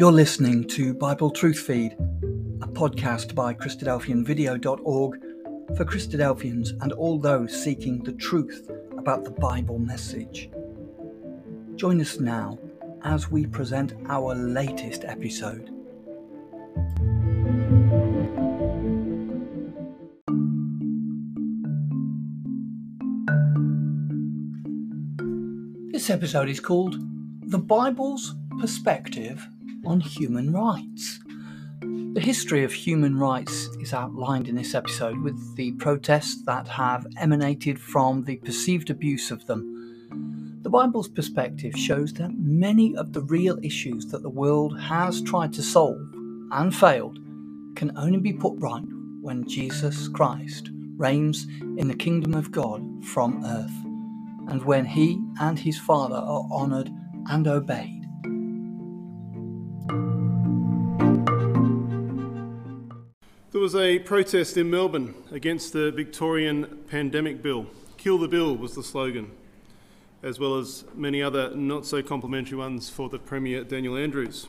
You're listening to Bible Truth Feed, a podcast by Christadelphianvideo.org for Christadelphians and all those seeking the truth about the Bible message. Join us now as we present our latest episode. This episode is called The Bible's Perspective on human rights. The history of human rights is outlined in this episode with the protests that have emanated from the perceived abuse of them. The Bible's perspective shows that many of the real issues that the world has tried to solve and failed can only be put right when Jesus Christ reigns in the kingdom of God from earth, and when he and his Father are honoured and obeyed. There was a protest in Melbourne against the Victorian pandemic bill. Kill the bill was the slogan, as well as many other not so complimentary ones for the Premier Daniel Andrews.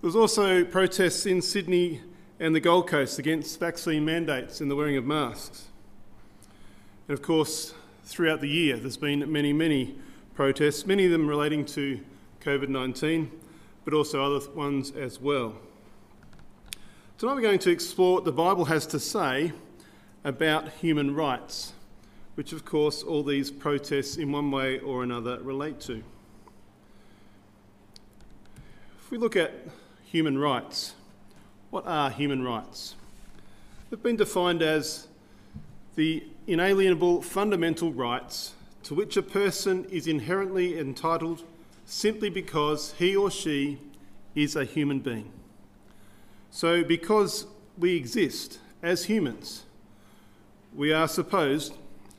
There was also protests in Sydney and the Gold Coast against vaccine mandates and the wearing of masks. And of course, throughout the year, there's been many, many protests, many of them relating to COVID 19, but also other ones as well. Tonight we're going to explore what the Bible has to say about human rights, which of course all these protests in one way or another relate to. If we look at human rights, what are human rights? They've been defined as the inalienable fundamental rights to which a person is inherently entitled simply because he or she is a human being. So, because we exist as humans, we are supposed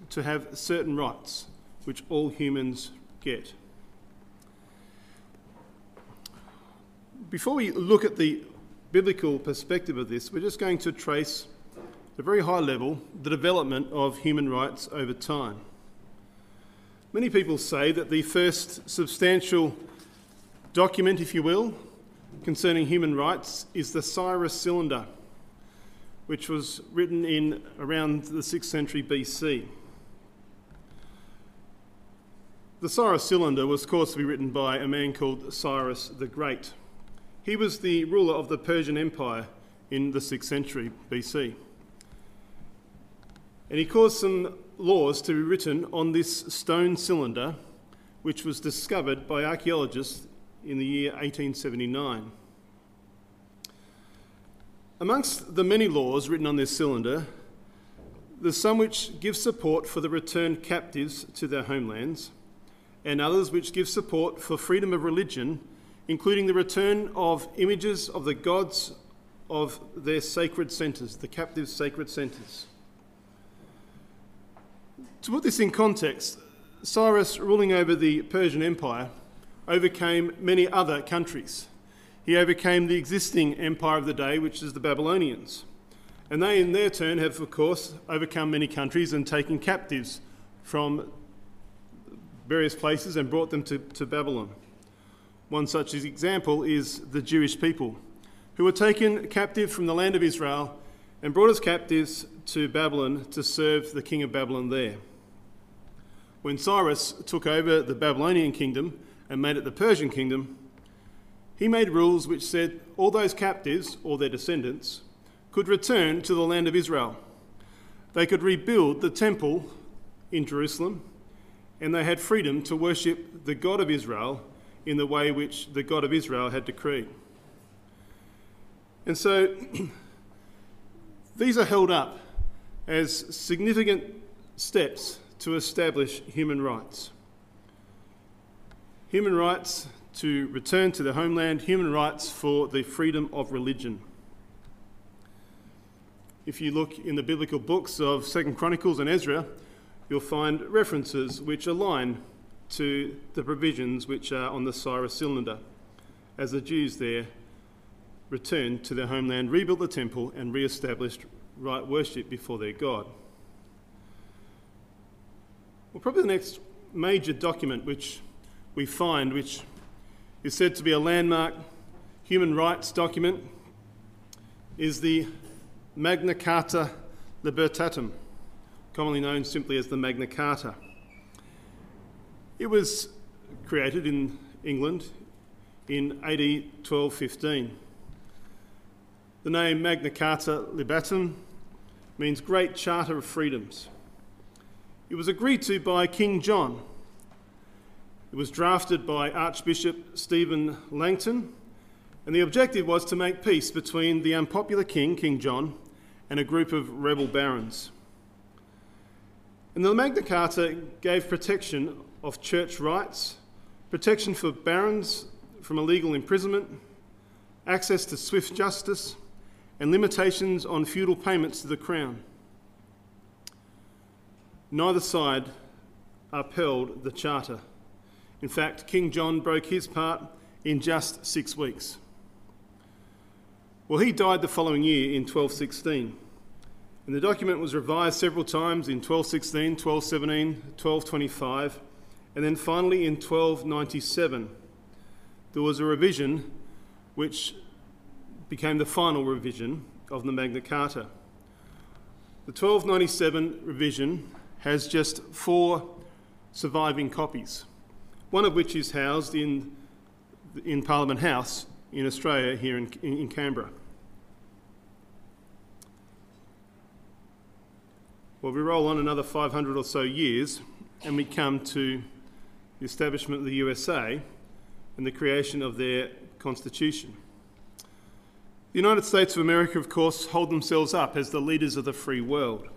to have certain rights which all humans get. Before we look at the biblical perspective of this, we're just going to trace at a very high level the development of human rights over time. Many people say that the first substantial document, if you will, concerning human rights is the Cyrus Cylinder, which was written in around the 6th century BC. The Cyrus Cylinder was, caused to be written by a man called Cyrus the Great. He was the ruler of the Persian Empire in the 6th century BC. And he caused some laws to be written on this stone cylinder, which was discovered by archaeologists in the year 1879. Amongst the many laws written on this cylinder, there's some which give support for the returned captives to their homelands, and others which give support for freedom of religion, including the return of images of the gods of their sacred centres, the captives' sacred centres. To put this in context, Cyrus, ruling over the Persian Empire, overcame many other countries. He overcame the existing empire of the day, which is the Babylonians. And they, in their turn, have, of course, overcome many countries and taken captives from various places and brought them to, to Babylon. One such example is the Jewish people, who were taken captive from the land of Israel and brought as captives to Babylon to serve the king of Babylon there. When Cyrus took over the Babylonian kingdom, and made it the Persian kingdom, he made rules which said all those captives, or their descendants, could return to the land of Israel. They could rebuild the temple in Jerusalem, and they had freedom to worship the God of Israel in the way which the God of Israel had decreed. And so these are held up as significant steps to establish human rights human rights to return to their homeland, human rights for the freedom of religion. If you look in the biblical books of Second Chronicles and Ezra, you'll find references which align to the provisions which are on the Cyrus cylinder, as the Jews there returned to their homeland, rebuilt the temple, and re established right worship before their God. Well, probably the next major document which we find, which is said to be a landmark human rights document is the Magna Carta Libertatum, commonly known simply as the Magna Carta. It was created in England in AD 1215. The name Magna Carta Libertatum means Great Charter of Freedoms. It was agreed to by King John. It was drafted by Archbishop Stephen Langton, and the objective was to make peace between the unpopular king, King John, and a group of rebel barons. And the Magna Carta gave protection of church rights, protection for barons from illegal imprisonment, access to swift justice, and limitations on feudal payments to the crown. Neither side upheld the charter. In fact, King John broke his part in just six weeks. Well, he died the following year in 1216, and the document was revised several times in 1216, 1217, 1225, and then finally in 1297. There was a revision which became the final revision of the Magna Carta. The 1297 revision has just four surviving copies, one of which is housed in, in Parliament House in Australia, here in, in Canberra. Well, we roll on another 500 or so years and we come to the establishment of the USA and the creation of their constitution. The United States of America, of course, hold themselves up as the leaders of the free world.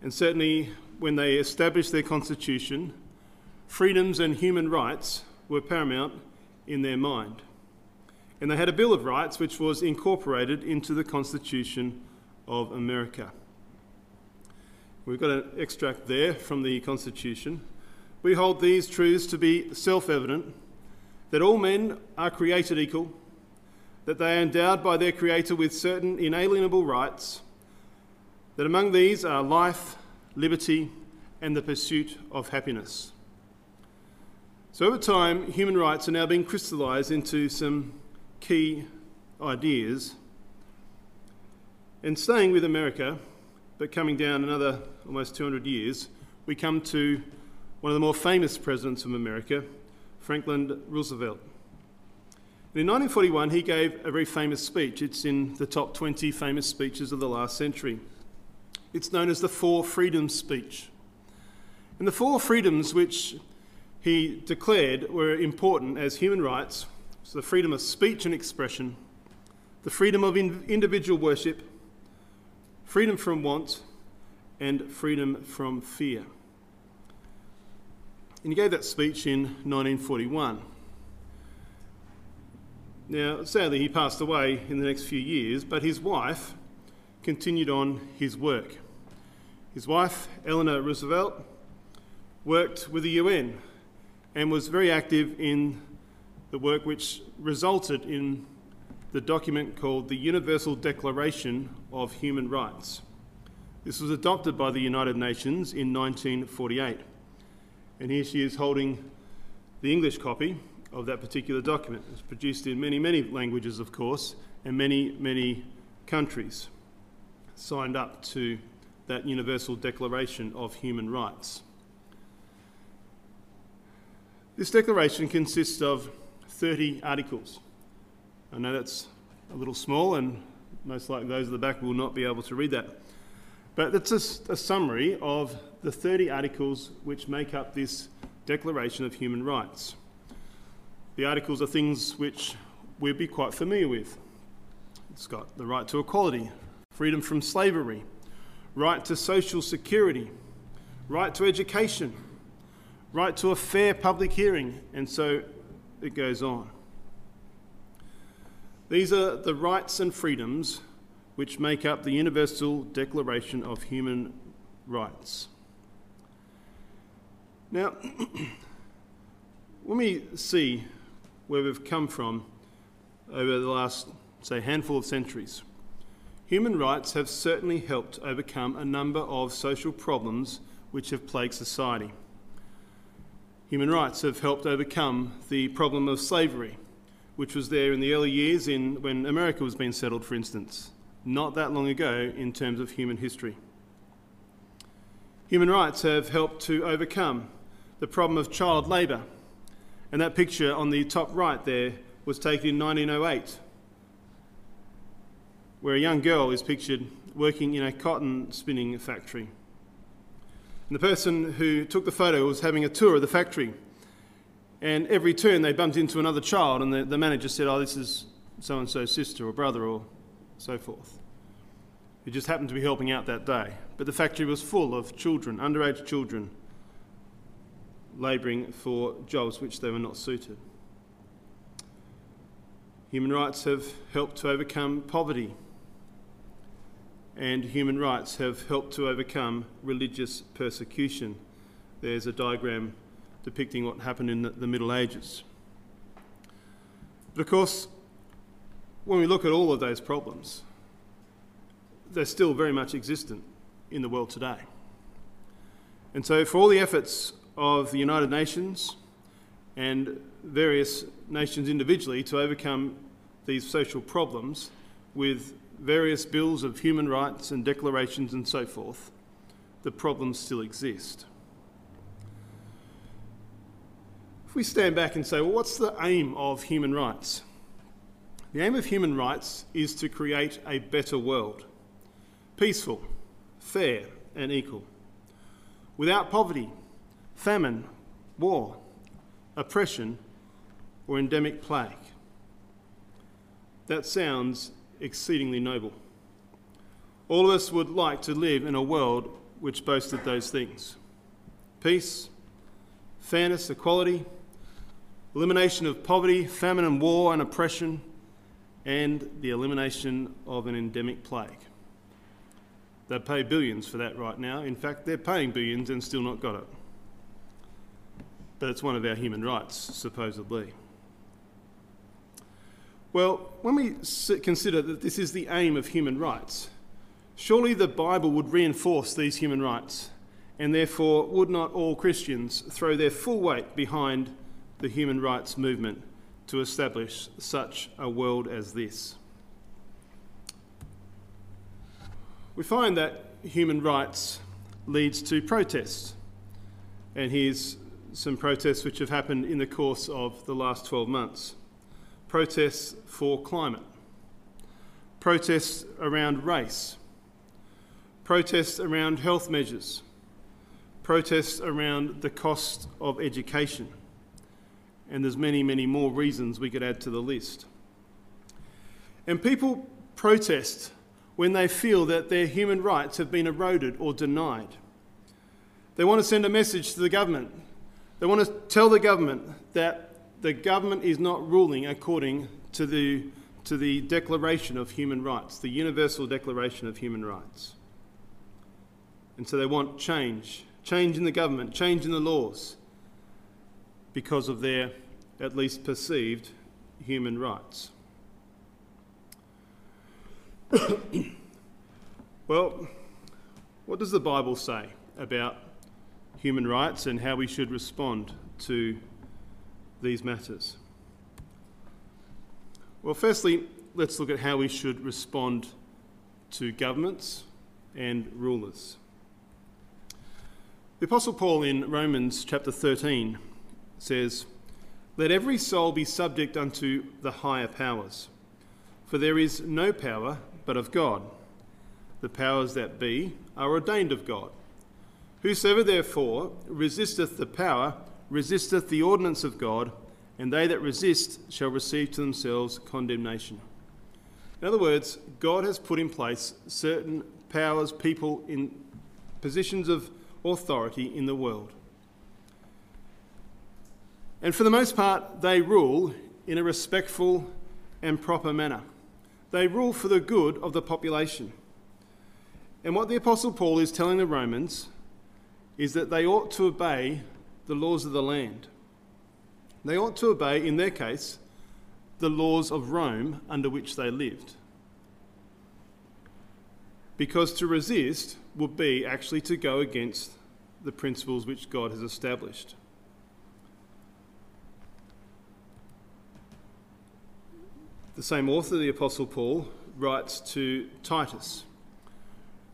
And certainly, when they established their constitution, freedoms and human rights were paramount in their mind. And they had a Bill of Rights which was incorporated into the Constitution of America. We've got an extract there from the Constitution. We hold these truths to be self evident that all men are created equal that they are endowed by their Creator with certain inalienable rights, that among these are life, liberty, and the pursuit of happiness. So, over time, human rights are now being crystallised into some key ideas. And staying with America, but coming down another almost 200 years, we come to one of the more famous presidents of America, Franklin Roosevelt. In 1941, he gave a very famous speech. It's in the top 20 famous speeches of the last century. It's known as the Four Freedoms speech. And the four freedoms which he declared were important as human rights so the freedom of speech and expression, the freedom of in- individual worship, freedom from want, and freedom from fear. And he gave that speech in 1941. Now, sadly, he passed away in the next few years, but his wife continued on his work. His wife, Eleanor Roosevelt, worked with the UN and was very active in the work which resulted in the document called the Universal Declaration of Human Rights. This was adopted by the United Nations in 1948. And here she is holding the English copy, of that particular document. It's produced in many, many languages, of course, and many, many countries signed up to that Universal Declaration of Human Rights. This declaration consists of 30 articles. I know that's a little small, and most likely those at the back will not be able to read that. But that's a, a summary of the 30 articles which make up this Declaration of Human Rights. The articles are things which we'd be quite familiar with. It's got the right to equality, freedom from slavery, right to social security, right to education, right to a fair public hearing, and so it goes on. These are the rights and freedoms which make up the Universal Declaration of Human Rights. Now, when we see where we've come from over the last, say, handful of centuries. Human rights have certainly helped overcome a number of social problems which have plagued society. Human rights have helped overcome the problem of slavery, which was there in the early years in, when America was being settled, for instance, not that long ago in terms of human history. Human rights have helped to overcome the problem of child labour, and that picture on the top right there was taken in 1908, where a young girl is pictured working in a cotton spinning factory. And the person who took the photo was having a tour of the factory and every turn they bumped into another child, and the, the manager said, Oh, this is so and so's sister or brother or so forth, who just happened to be helping out that day. But the factory was full of children, underage children, labouring for jobs which they were not suited. Human rights have helped to overcome poverty, and human rights have helped to overcome religious persecution. There's a diagram depicting what happened in the, Middle Ages. But of course, when we look at all of those problems, they're still very much existent in the world today. And so, for all the efforts of the United Nations and various nations individually to overcome these social problems with various bills of human rights and declarations and so forth, the problems still exist. If we stand back and say, well, what's the aim of human rights? The aim of human rights is to create a better world peaceful, fair, and equal. Without poverty, famine, war, oppression, or endemic plague. That sounds exceedingly noble. All of us would like to live in a world which boasted those things peace, fairness, equality, elimination of poverty, famine and war and oppression, and the elimination of an endemic plague. They pay billions for that right now. In fact, they're paying billions and still not got it. But it's one of our human rights, supposedly. Well, when we consider that this is the aim of human rights, surely the Bible would reinforce these human rights, and therefore would not all Christians throw their full weight behind the human rights movement to establish such a world as this. We find that human rights leads to protests, and here's some protests which have happened in the course of the last 12 months protests for climate, protests around race, protests around health measures, protests around the cost of education and there's many, many more reasons we could add to the list. And people protest when they feel that their human rights have been eroded or denied. They want to send a message to the government. They want to tell the government that the government is not ruling according to the, to the Declaration of Human Rights, the Universal Declaration of Human Rights. And so they want change change in the government, change in the laws, because of their at least perceived human rights. well, what does the Bible say about human rights and how we should respond to these matters? Well, firstly, let's look at how we should respond to governments and rulers. The Apostle Paul in Romans chapter 13 says, Let every soul be subject unto the higher powers, for there is no power but of God. The powers that be are ordained of God. Whosoever therefore resisteth the power resisteth the ordinance of God, and they that resist shall receive to themselves condemnation. In other words, God has put in place certain powers, people in positions of authority in the world. And for the most part, they rule in a respectful and proper manner. They rule for the good of the population. And what the Apostle Paul is telling the Romans is that they ought to obey the laws of the land. They ought to obey, in their case, the laws of Rome under which they lived. Because to resist would be actually to go against the principles which God has established. the same author, the Apostle Paul, writes to Titus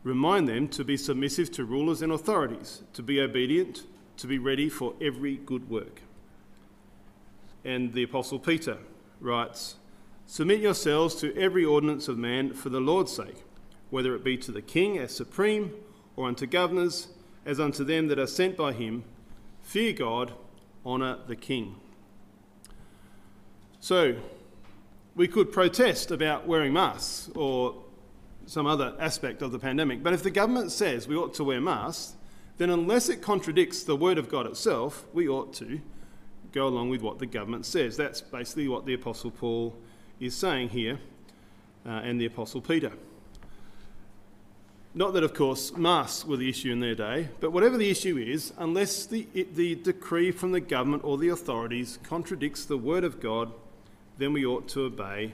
Remind them to be submissive to rulers and authorities, to be obedient, to be ready for every good work. And the Apostle Peter writes Submit yourselves to every ordinance of man for the Lord's sake, whether it be to the king as supreme, or unto governors as unto them that are sent by him. Fear God, honour the king. So, we could protest about wearing masks or some other aspect of the pandemic, but if the government says we ought to wear masks, then unless it contradicts the word of God itself, we ought to go along with what the government says. That's basically what the Apostle Paul is saying here uh, and the Apostle Peter. Not that, of course, masks were the issue in their day, but whatever the issue is, unless the, the decree from the government or the authorities contradicts the word of God, then we ought to obey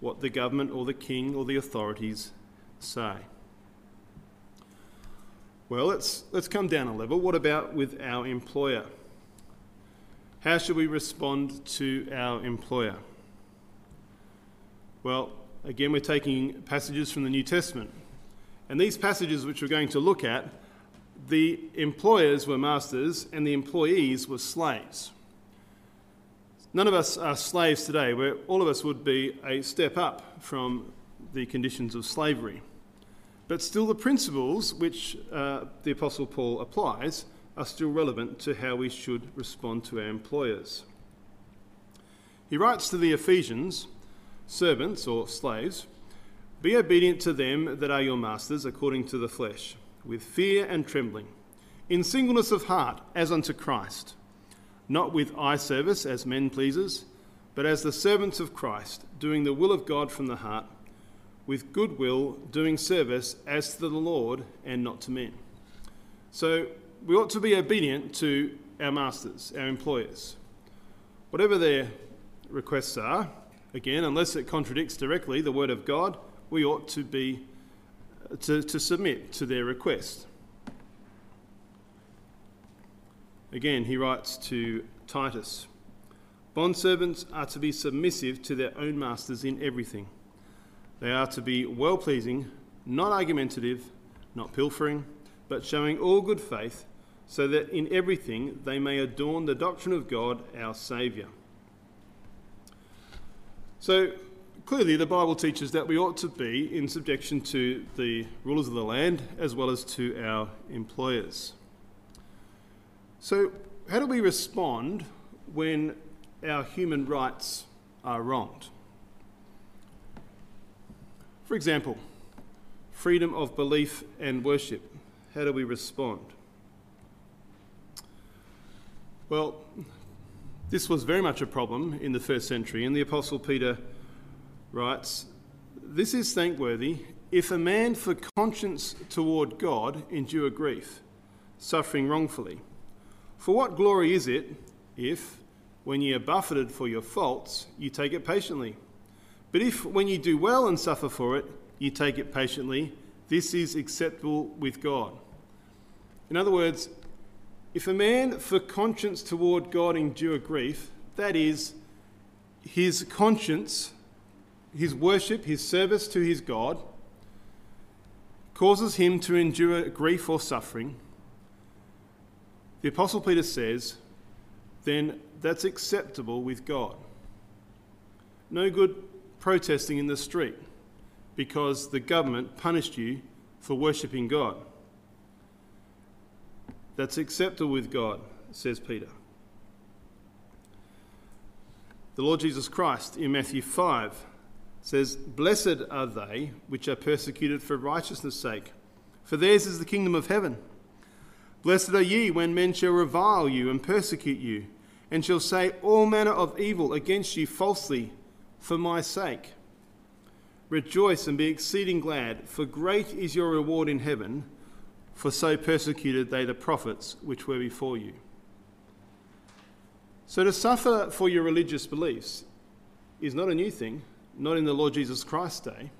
what the government or the king or the authorities say. Well, let's, let's come down a level. What about with our employer? How should we respond to our employer? Well, again, we're taking passages from the New Testament. And these passages, which we're going to look at, the employers were masters and the employees were slaves. None of us are slaves today, where all of us would be a step up from the conditions of slavery. But still, the principles which uh, the Apostle Paul applies are still relevant to how we should respond to our employers. He writes to the Ephesians, servants or slaves, be obedient to them that are your masters according to the flesh, with fear and trembling, in singleness of heart, as unto Christ not with eye service as men pleasers, but as the servants of Christ, doing the will of God from the heart, with goodwill doing service as to the Lord and not to men. So we ought to be obedient to our masters, our employers. Whatever their requests are, again, unless it contradicts directly the word of God, we ought to be to, to submit to their request. Again, he writes to Titus Bondservants are to be submissive to their own masters in everything. They are to be well pleasing, not argumentative, not pilfering, but showing all good faith, so that in everything they may adorn the doctrine of God our Saviour. So, clearly, the Bible teaches that we ought to be in subjection to the rulers of the land as well as to our employers. So, how do we respond when our human rights are wronged? For example, freedom of belief and worship. How do we respond? Well, this was very much a problem in the first century, and the Apostle Peter writes This is thankworthy if a man for conscience toward God endure grief, suffering wrongfully. For what glory is it if, when ye are buffeted for your faults, you take it patiently? But if, when you do well and suffer for it, you take it patiently, this is acceptable with God. In other words, if a man for conscience toward God endure grief, that is, his conscience, his worship, his service to his God, causes him to endure grief or suffering, the Apostle Peter says, then that's acceptable with God. No good protesting in the street because the government punished you for worshipping God. That's acceptable with God, says Peter. The Lord Jesus Christ in Matthew 5 says, Blessed are they which are persecuted for righteousness' sake, for theirs is the kingdom of heaven. Blessed are ye when men shall revile you and persecute you, and shall say all manner of evil against you falsely for my sake. Rejoice and be exceeding glad, for great is your reward in heaven, for so persecuted they the prophets which were before you. So to suffer for your religious beliefs is not a new thing, not in the Lord Jesus Christ's day.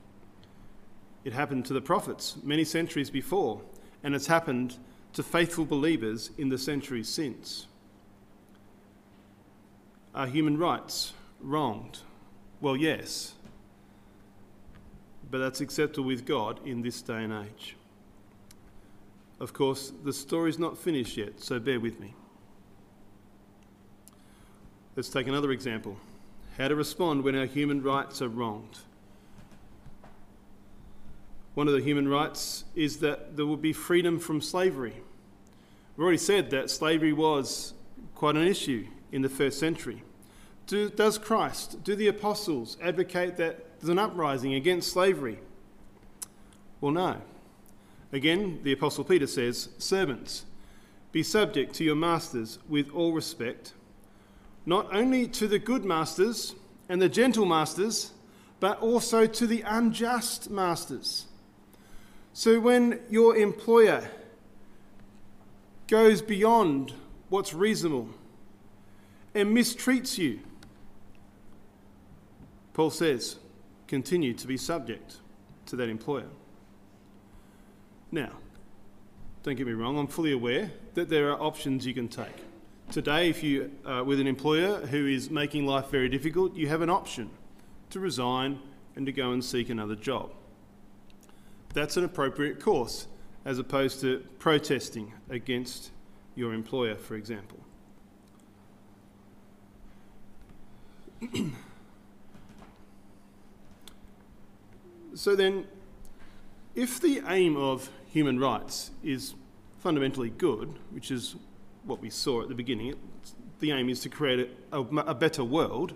It happened to the prophets many centuries before, and it's happened to faithful believers in the centuries since. Are human rights wronged? Well, yes, but that's acceptable with God in this day and age. Of course, the story's not finished yet, so bear with me. Let's take another example how to respond when our human rights are wronged. One of the human rights is that there will be freedom from slavery. We've already said that slavery was quite an issue in the first century. Do, does Christ, do the apostles advocate that there's an uprising against slavery? Well, no. Again, the Apostle Peter says, Servants, be subject to your masters with all respect, not only to the good masters and the gentle masters, but also to the unjust masters. So when your employer goes beyond what's reasonable and mistreats you, Paul says, continue to be subject to that employer. Now, don't get me wrong, I'm fully aware that there are options you can take. Today, if you are with an employer who is making life very difficult, you have an option to resign and to go and seek another job. That's an appropriate course as opposed to protesting against your employer, for example. So then, if the aim of human rights is fundamentally good, which is what we saw at the beginning, the aim is to create a, a, better world,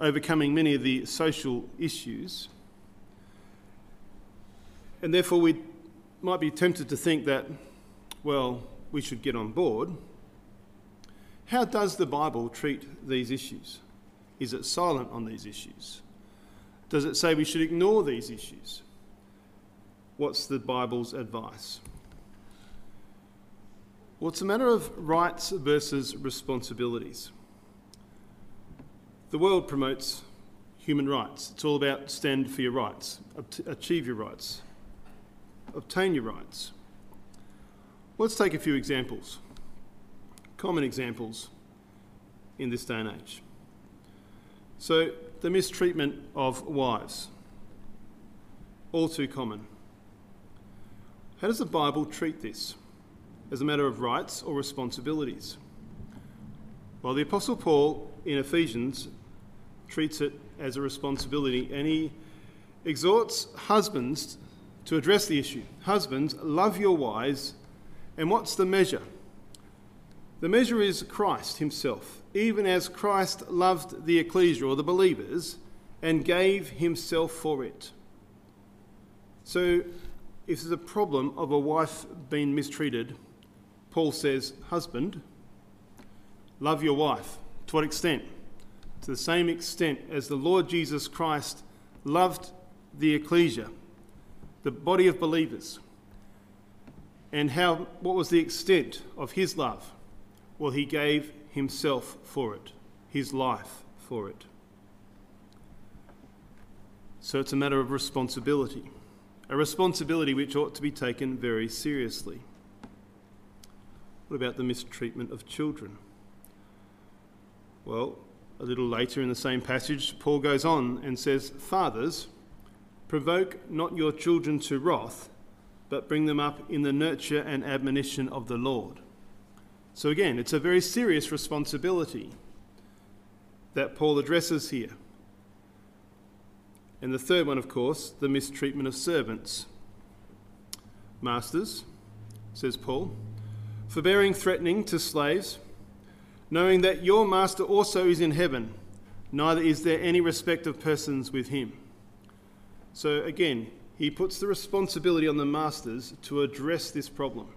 overcoming many of the social issues, and therefore we might be tempted to think that, well, we should get on board. How does the Bible treat these issues? Is it silent on these issues? Does it say we should ignore these issues? What's the Bible's advice? Well, it's a matter of rights versus responsibilities. The world promotes human rights. It's all about stand for your rights, achieve your rights, obtain your rights. Let's take a few examples, common examples in this day and age. So, the mistreatment of wives, all too common. How does the Bible treat this? As a matter of rights or responsibilities? Well, the Apostle Paul in Ephesians treats it as a responsibility and he exhorts husbands to address the issue. Husbands, love your wives, and what's the measure? The measure is Christ Himself, even as Christ loved the ecclesia or the believers and gave Himself for it. So, if there's a problem of a wife being mistreated, Paul says, Husband, love your wife. To what extent? To the same extent as the Lord Jesus Christ loved the ecclesia, the body of believers. And how, what was the extent of his love? Well, he gave himself for it, his life for it. So it's a matter of responsibility, a responsibility which ought to be taken very seriously. What about the mistreatment of children? Well, a little later in the same passage, Paul goes on and says, Fathers, provoke not your children to wrath, but bring them up in the nurture and admonition of the Lord. So, again, it's a very serious responsibility that Paul addresses here. And the third one, of course, the mistreatment of servants. Masters, says Paul, forbearing threatening to slaves, knowing that your master also is in heaven, neither is there any respect of persons with him. So again, he puts the responsibility on the masters to address this problem.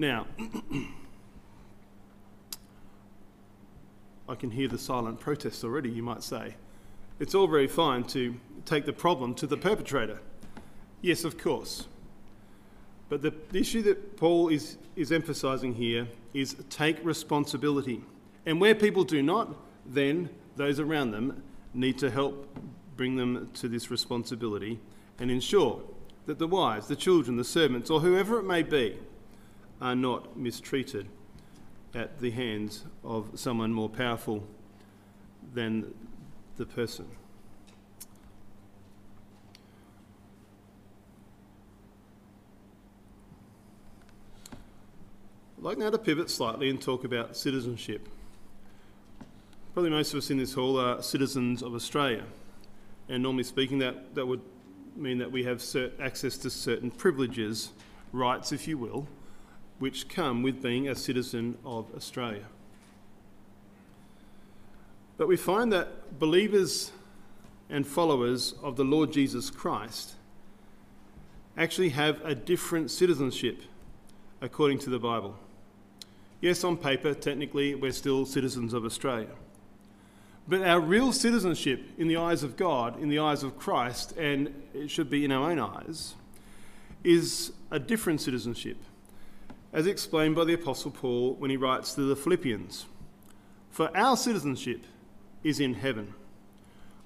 Now, I can hear the silent protest already, you might say. It's all very fine to take the problem to the perpetrator. Yes, of course. But the, issue that Paul is, is emphasising here is take responsibility. And where people do not, then those around them need to help bring them to this responsibility and ensure that the wives, the children, the servants, or whoever it may be, are not mistreated at the hands of someone more powerful than the person. I'd like now to pivot slightly and talk about citizenship. Probably most of us in this hall are citizens of Australia, and normally speaking, that, that would mean that we have access to certain privileges, rights, if you will, which come with being a citizen of Australia. But we find that believers and followers of the Lord Jesus Christ actually have a different citizenship according to the Bible. Yes, on paper, technically, we're still citizens of Australia. But our real citizenship in the eyes of God, in the eyes of Christ, and it should be in our own eyes, is a different citizenship, as explained by the Apostle Paul when he writes to the Philippians For our citizenship is in heaven,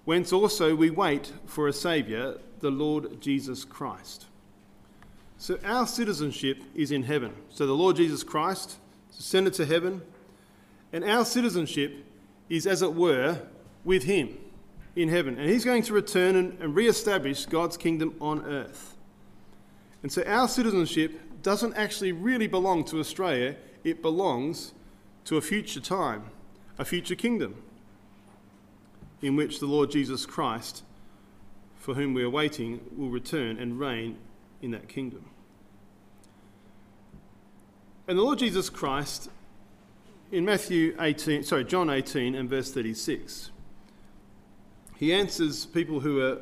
whence also we wait for a Saviour, the Lord Jesus Christ. So our citizenship is in heaven. So the Lord Jesus Christ is ascended to heaven, and our citizenship is, as it were, with Him in heaven. And He's going to return and, and re establish God's kingdom on earth. And so our citizenship doesn't actually really belong to Australia, it belongs to a future time, a future kingdom, in which the Lord Jesus Christ, for whom we are waiting, will return and reign in that kingdom. And the Lord Jesus Christ, in Matthew 18, sorry, John 18 and verse 36, he answers people who are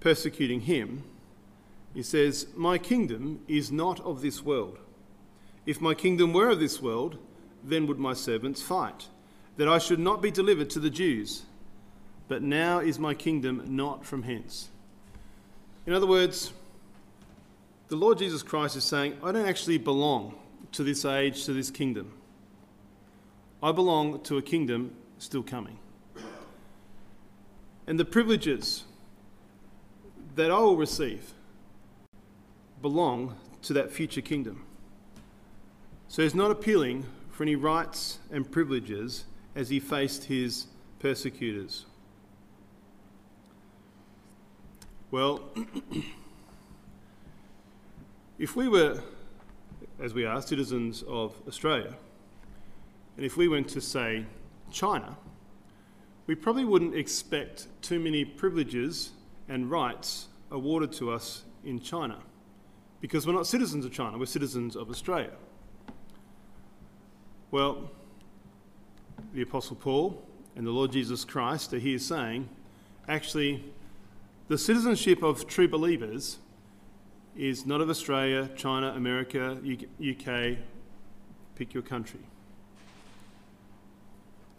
persecuting him. He says, My kingdom is not of this world. If my kingdom were of this world, then would my servants fight, that I should not be delivered to the Jews. But now is my kingdom not from hence. In other words, the Lord Jesus Christ is saying, I don't actually belong to this age, to this kingdom. I belong to a kingdom still coming. And the privileges that I will receive belong to that future kingdom. So he's not appealing for any rights and privileges as he faced his persecutors. Well, if we were as we are, citizens of Australia, and if we went to, say, China, we probably wouldn't expect too many privileges and rights awarded to us in China because we're not citizens of China, we're citizens of Australia. Well, the Apostle Paul and the Lord Jesus Christ are here saying actually, the citizenship of true believers is not of Australia, China, America, UK, pick your country.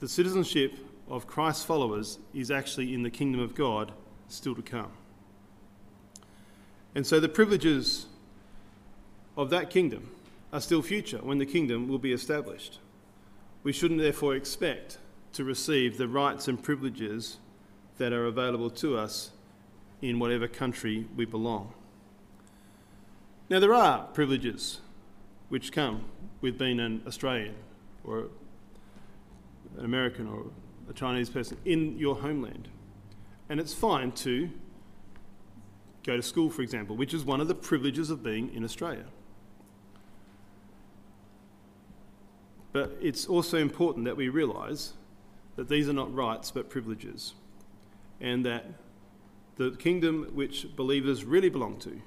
The citizenship of Christ's followers is actually in the kingdom of God still to come. And so the privileges of that kingdom are still future when the kingdom will be established. We shouldn't therefore expect to receive the rights and privileges that are available to us in whatever country we belong. Now, there are privileges which come with being an Australian or an American or a Chinese person in your homeland. And it's fine to go to school, for example, which is one of the privileges of being in Australia. But it's also important that we realise that these are not rights but privileges, and that the kingdom which believers really belong to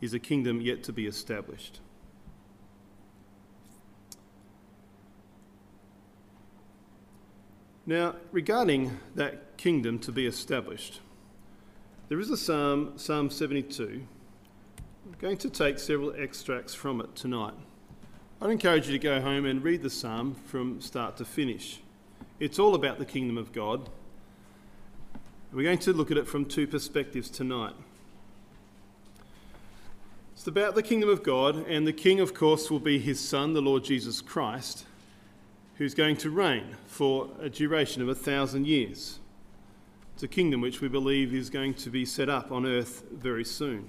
is a kingdom yet to be established. Now, regarding that kingdom to be established, there is a psalm, Psalm 72. I'm going to take several extracts from it tonight. I'd encourage you to go home and read the psalm from start to finish. It's all about the kingdom of God. We're going to look at it from two perspectives tonight. It's about the kingdom of God, and the king, of course, will be his son, the Lord Jesus Christ, who's going to reign for a duration of a thousand years. It's a kingdom which we believe is going to be set up on earth very soon.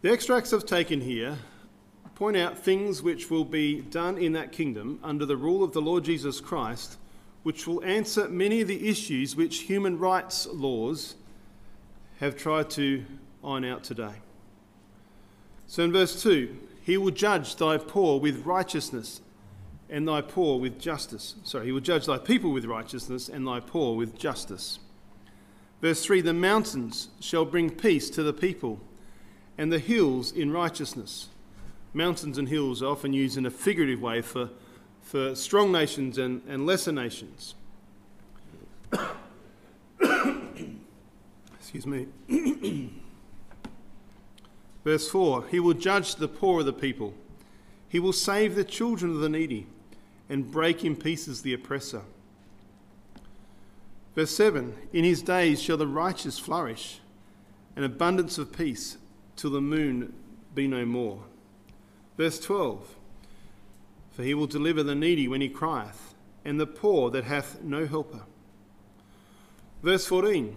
The extracts I've taken here point out things which will be done in that kingdom under the rule of the Lord Jesus Christ, which will answer many of the issues which human rights laws have tried to iron out today. So in verse 2, He will judge thy poor with righteousness and thy poor with justice. Sorry, he will judge thy people with righteousness and thy poor with justice. Verse 3 The mountains shall bring peace to the people, and the hills in righteousness. Mountains and hills are often used in a figurative way for, for strong nations and, and lesser nations. Excuse me. Verse 4 He will judge the poor of the people, He will save the children of the needy, and break in pieces the oppressor. Verse 7 In his days shall the righteous flourish, an abundance of peace, till the moon be no more. Verse 12 For he will deliver the needy when he crieth, and the poor that hath no helper. Verse 14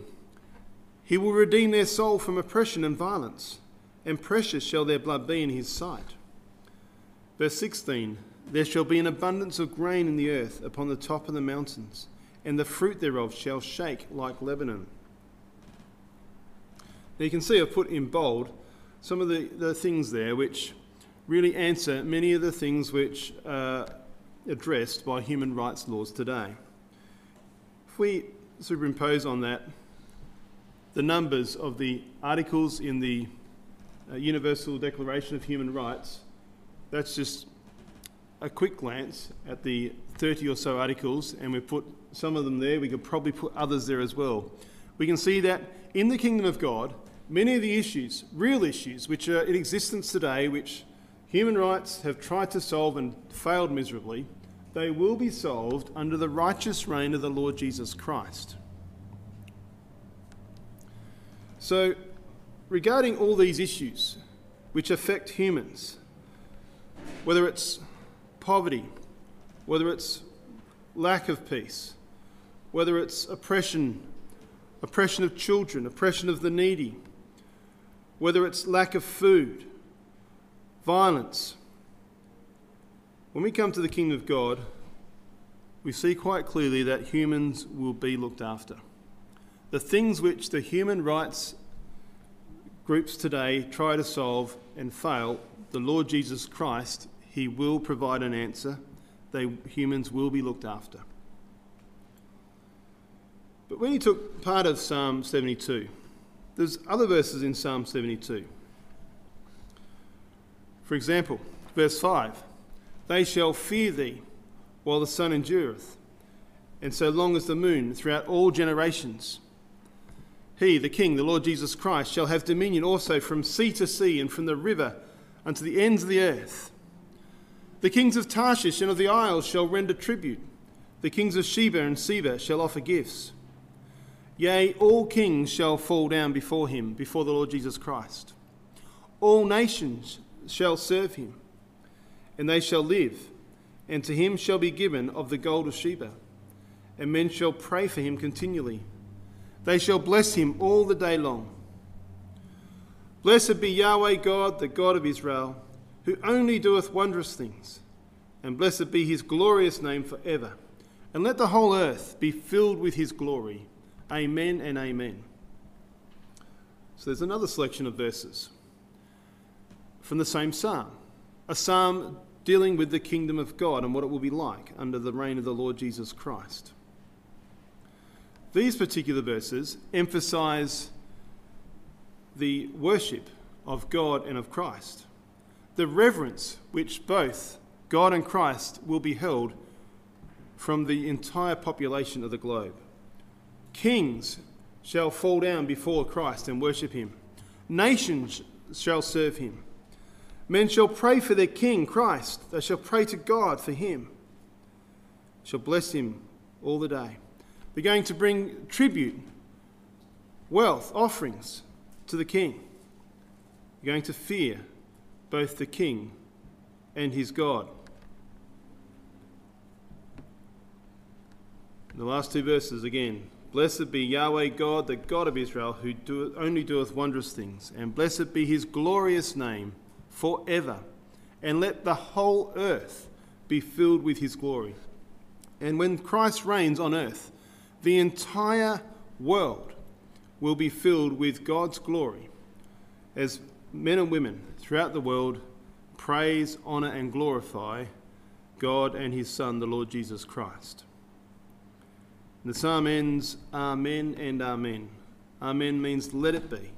He will redeem their soul from oppression and violence and precious shall their blood be in his sight. Verse 16 There shall be an abundance of grain in the earth upon the top of the mountains, and the fruit thereof shall shake like Lebanon. Now you can see I've put in bold some of the, the things there which really answer many of the things which are addressed by human rights laws today. If we superimpose on that the numbers of the articles in the uh, Universal Declaration of Human Rights, that's just a quick glance at the 30 or so articles, and we've put some of them there. We could probably put others there as well. We can see that in the kingdom of God, many of the issues, real issues, which are in existence today, which human rights have tried to solve and failed miserably, they will be solved under the righteous reign of the Lord Jesus Christ. So, regarding all these issues which affect humans, whether it's poverty, whether it's lack of peace, whether it's oppression, oppression of children, oppression of the needy, whether it's lack of food, violence. When we come to the kingdom of God, we see quite clearly that humans will be looked after. The things which the human rights groups today try to solve and fail, the Lord Jesus Christ, He will provide an answer. They, humans will be looked after. But when he took part of Psalm 72, there's other verses in Psalm 72. For example, verse 5 They shall fear thee while the sun endureth, and so long as the moon throughout all generations. He, the King, the Lord Jesus Christ, shall have dominion also from sea to sea and from the river unto the ends of the earth. The kings of Tarshish and of the isles shall render tribute. The kings of Sheba and Seba shall offer gifts. Yea, all kings shall fall down before him, before the Lord Jesus Christ. All nations shall serve him, and they shall live, and to him shall be given of the gold of Sheba, and men shall pray for him continually. They shall bless him all the day long. Blessed be Yahweh God, the God of Israel, who only doeth wondrous things, and blessed be his glorious name for ever. And let the whole earth be filled with his glory. Amen and amen. So there's another selection of verses from the same psalm, a psalm dealing with the kingdom of God and what it will be like under the reign of the Lord Jesus Christ. These particular verses emphasize the worship of God and of Christ, the reverence which both God and Christ will be held from the entire population of the globe. Kings shall fall down before Christ and worship him, nations shall serve him. Men shall pray for their king, Christ. They shall pray to God for him, shall bless him all the day. They're going to bring tribute, wealth, offerings to the king. They're going to fear both the king and his God. The last two verses again. Blessed be Yahweh God, the God of Israel, who doeth, only doeth wondrous things, and blessed be his glorious name forever. And let the whole earth be filled with his glory. And when Christ reigns on earth, the entire world will be filled with God's glory as men and women throughout the world praise, honour, and glorify God and His Son, the Lord Jesus Christ. The psalm ends Amen and Amen. Amen means let it be.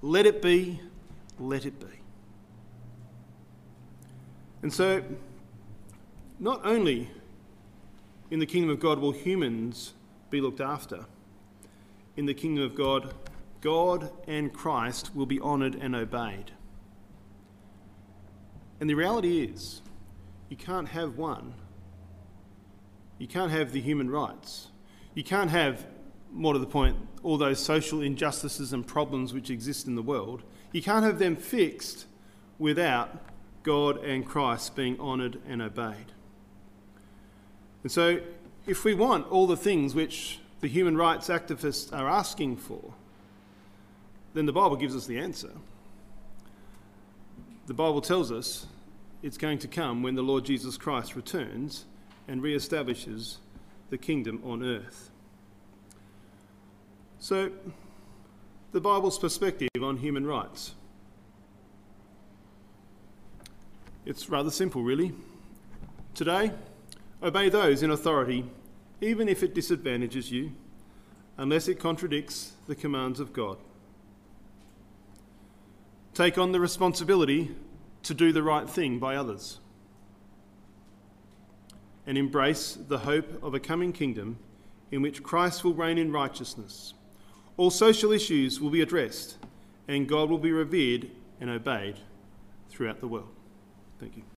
Let it be, let it be. And so, not only in the kingdom of God will humans be looked after, in the kingdom of God, God and Christ will be honoured and obeyed. And the reality is, you can't have one. You can't have the human rights. You can't have, more to the point, all those social injustices and problems which exist in the world. You can't have them fixed without God and Christ being honoured and obeyed. And so, if we want all the things which the human rights activists are asking for, then the Bible gives us the answer. The Bible tells us it's going to come when the Lord Jesus Christ returns and re establishes the kingdom on earth. So, the Bible's perspective on human rights. It's rather simple, really. Today, obey those in authority, even if it disadvantages you, unless it contradicts the commands of God. Take on the responsibility to do the right thing by others and embrace the hope of a coming kingdom in which Christ will reign in righteousness. All social issues will be addressed, and God will be revered and obeyed throughout the world. Thank you.